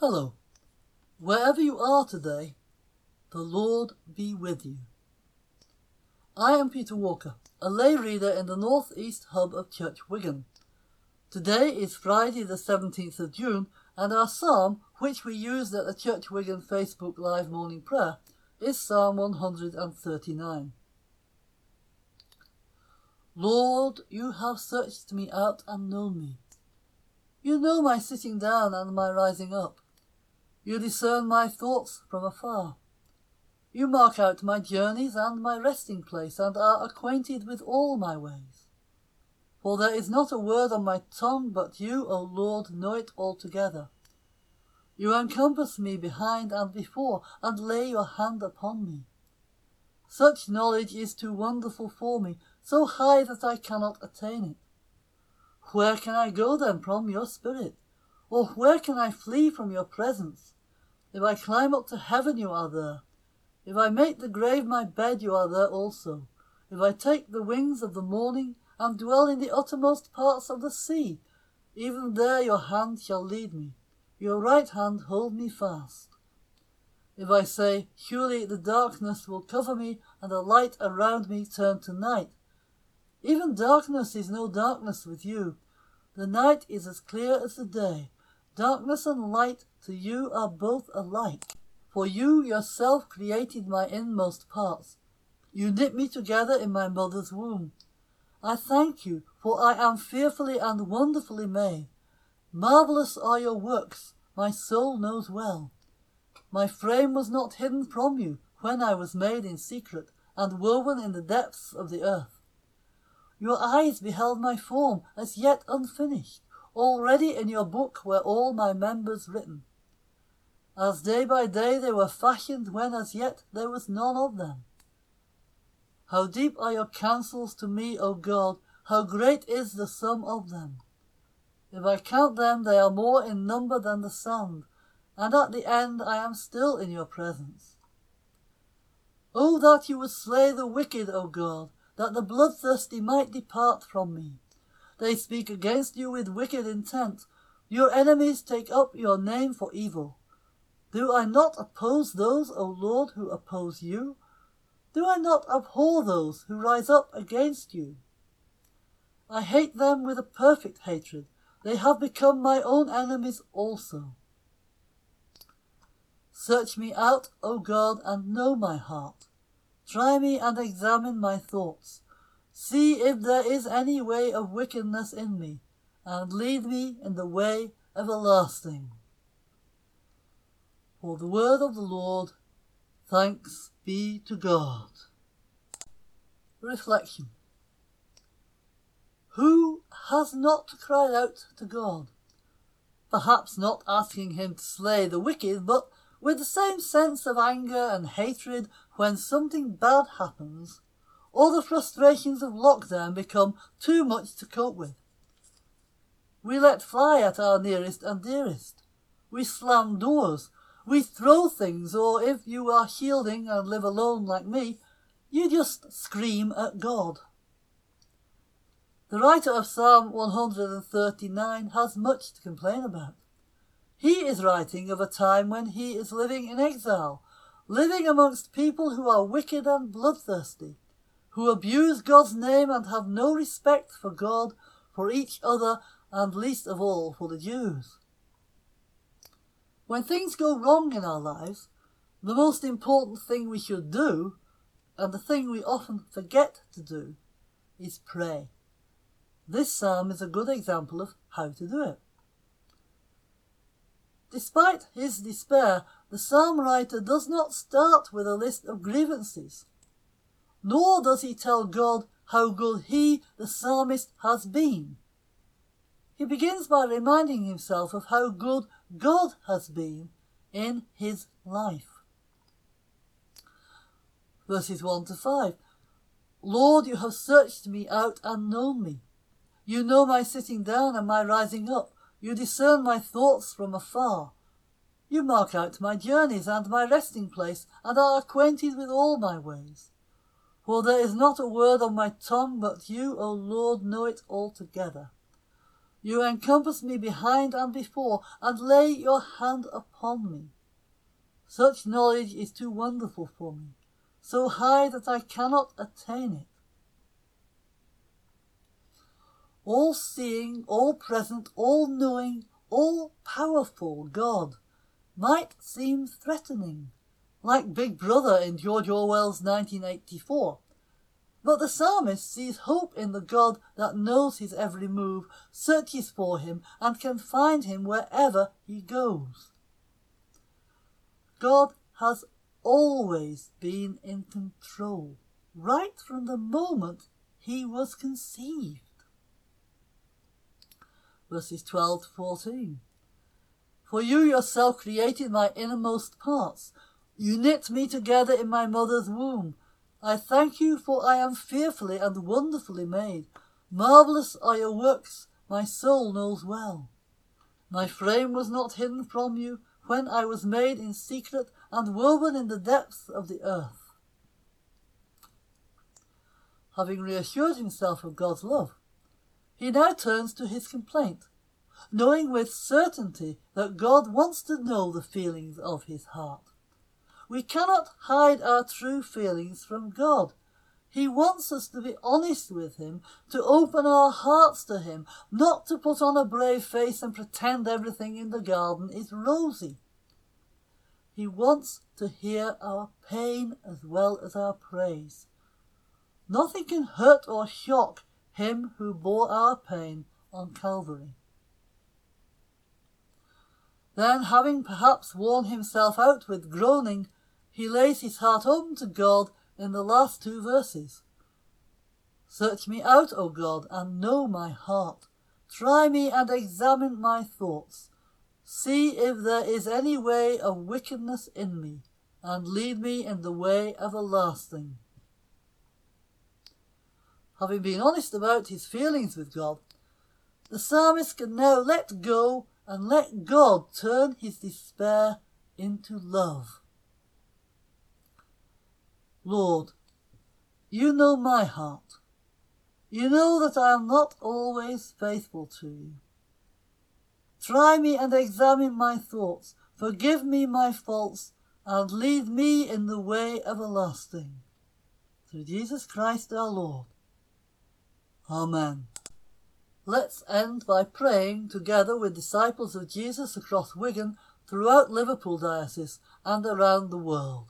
Hello. Wherever you are today, the Lord be with you. I am Peter Walker, a lay reader in the North East Hub of Church Wigan. Today is Friday the 17th of June, and our psalm, which we used at the Church Wigan Facebook Live morning prayer, is Psalm 139. Lord, you have searched me out and known me. You know my sitting down and my rising up. You discern my thoughts from afar. You mark out my journeys and my resting place, and are acquainted with all my ways. For there is not a word on my tongue, but you, O Lord, know it altogether. You encompass me behind and before, and lay your hand upon me. Such knowledge is too wonderful for me, so high that I cannot attain it. Where can I go then from your spirit? Or where can I flee from your presence? If I climb up to heaven, you are there. If I make the grave my bed, you are there also. If I take the wings of the morning and dwell in the uttermost parts of the sea, even there your hand shall lead me, your right hand hold me fast. If I say, Surely the darkness will cover me, and the light around me turn to night, even darkness is no darkness with you. The night is as clear as the day. Darkness and light to you are both alike. For you yourself created my inmost parts. You knit me together in my mother's womb. I thank you, for I am fearfully and wonderfully made. Marvellous are your works, my soul knows well. My frame was not hidden from you when I was made in secret and woven in the depths of the earth. Your eyes beheld my form as yet unfinished. Already in your book were all my members written. As day by day they were fashioned when as yet there was none of them. How deep are your counsels to me, O God, how great is the sum of them. If I count them, they are more in number than the sand, and at the end I am still in your presence. O that you would slay the wicked, O God, that the bloodthirsty might depart from me. They speak against you with wicked intent. Your enemies take up your name for evil. Do I not oppose those, O Lord, who oppose you? Do I not abhor those who rise up against you? I hate them with a perfect hatred. They have become my own enemies also. Search me out, O God, and know my heart. Try me and examine my thoughts. See if there is any way of wickedness in me, and lead me in the way everlasting. For the word of the Lord, thanks be to God. Reflection. Who has not cried out to God? Perhaps not asking him to slay the wicked, but with the same sense of anger and hatred when something bad happens, or the frustrations of lockdown become too much to cope with. We let fly at our nearest and dearest. We slam doors. We throw things, or if you are shielding and live alone like me, you just scream at God. The writer of Psalm 139 has much to complain about. He is writing of a time when he is living in exile, living amongst people who are wicked and bloodthirsty, who abuse God's name and have no respect for God, for each other, and least of all for the Jews. When things go wrong in our lives, the most important thing we should do, and the thing we often forget to do, is pray. This psalm is a good example of how to do it. Despite his despair, the psalm writer does not start with a list of grievances, nor does he tell God how good he, the psalmist, has been. He begins by reminding himself of how good God has been in his life. Verses 1 to 5 Lord, you have searched me out and known me. You know my sitting down and my rising up. You discern my thoughts from afar. You mark out my journeys and my resting place, and are acquainted with all my ways. For there is not a word on my tongue, but you, O Lord, know it altogether. You encompass me behind and before, and lay your hand upon me. Such knowledge is too wonderful for me, so high that I cannot attain it. All seeing, all present, all knowing, all powerful God might seem threatening, like Big Brother in George Orwell's 1984 but the psalmist sees hope in the God that knows his every move, searches for him, and can find him wherever he goes. God has always been in control, right from the moment he was conceived. Verses 12 to 14. For you yourself created my innermost parts. You knit me together in my mother's womb. I thank you, for I am fearfully and wonderfully made. Marvellous are your works, my soul knows well. My frame was not hidden from you when I was made in secret and woven in the depths of the earth. Having reassured himself of God's love, he now turns to his complaint, knowing with certainty that God wants to know the feelings of his heart. We cannot hide our true feelings from God. He wants us to be honest with Him, to open our hearts to Him, not to put on a brave face and pretend everything in the garden is rosy. He wants to hear our pain as well as our praise. Nothing can hurt or shock Him who bore our pain on Calvary. Then, having perhaps worn himself out with groaning, he lays his heart open to God in the last two verses. Search me out, O God, and know my heart. Try me and examine my thoughts. See if there is any way of wickedness in me, and lead me in the way everlasting. Having been honest about his feelings with God, the psalmist can now let go and let God turn his despair into love. Lord, you know my heart. You know that I am not always faithful to you. Try me and examine my thoughts. Forgive me my faults and lead me in the way everlasting. Through Jesus Christ our Lord. Amen. Let's end by praying together with disciples of Jesus across Wigan, throughout Liverpool Diocese, and around the world.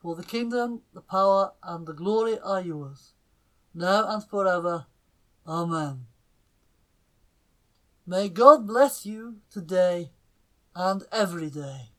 For the kingdom, the power, and the glory are yours, now and forever. Amen. May God bless you today and every day.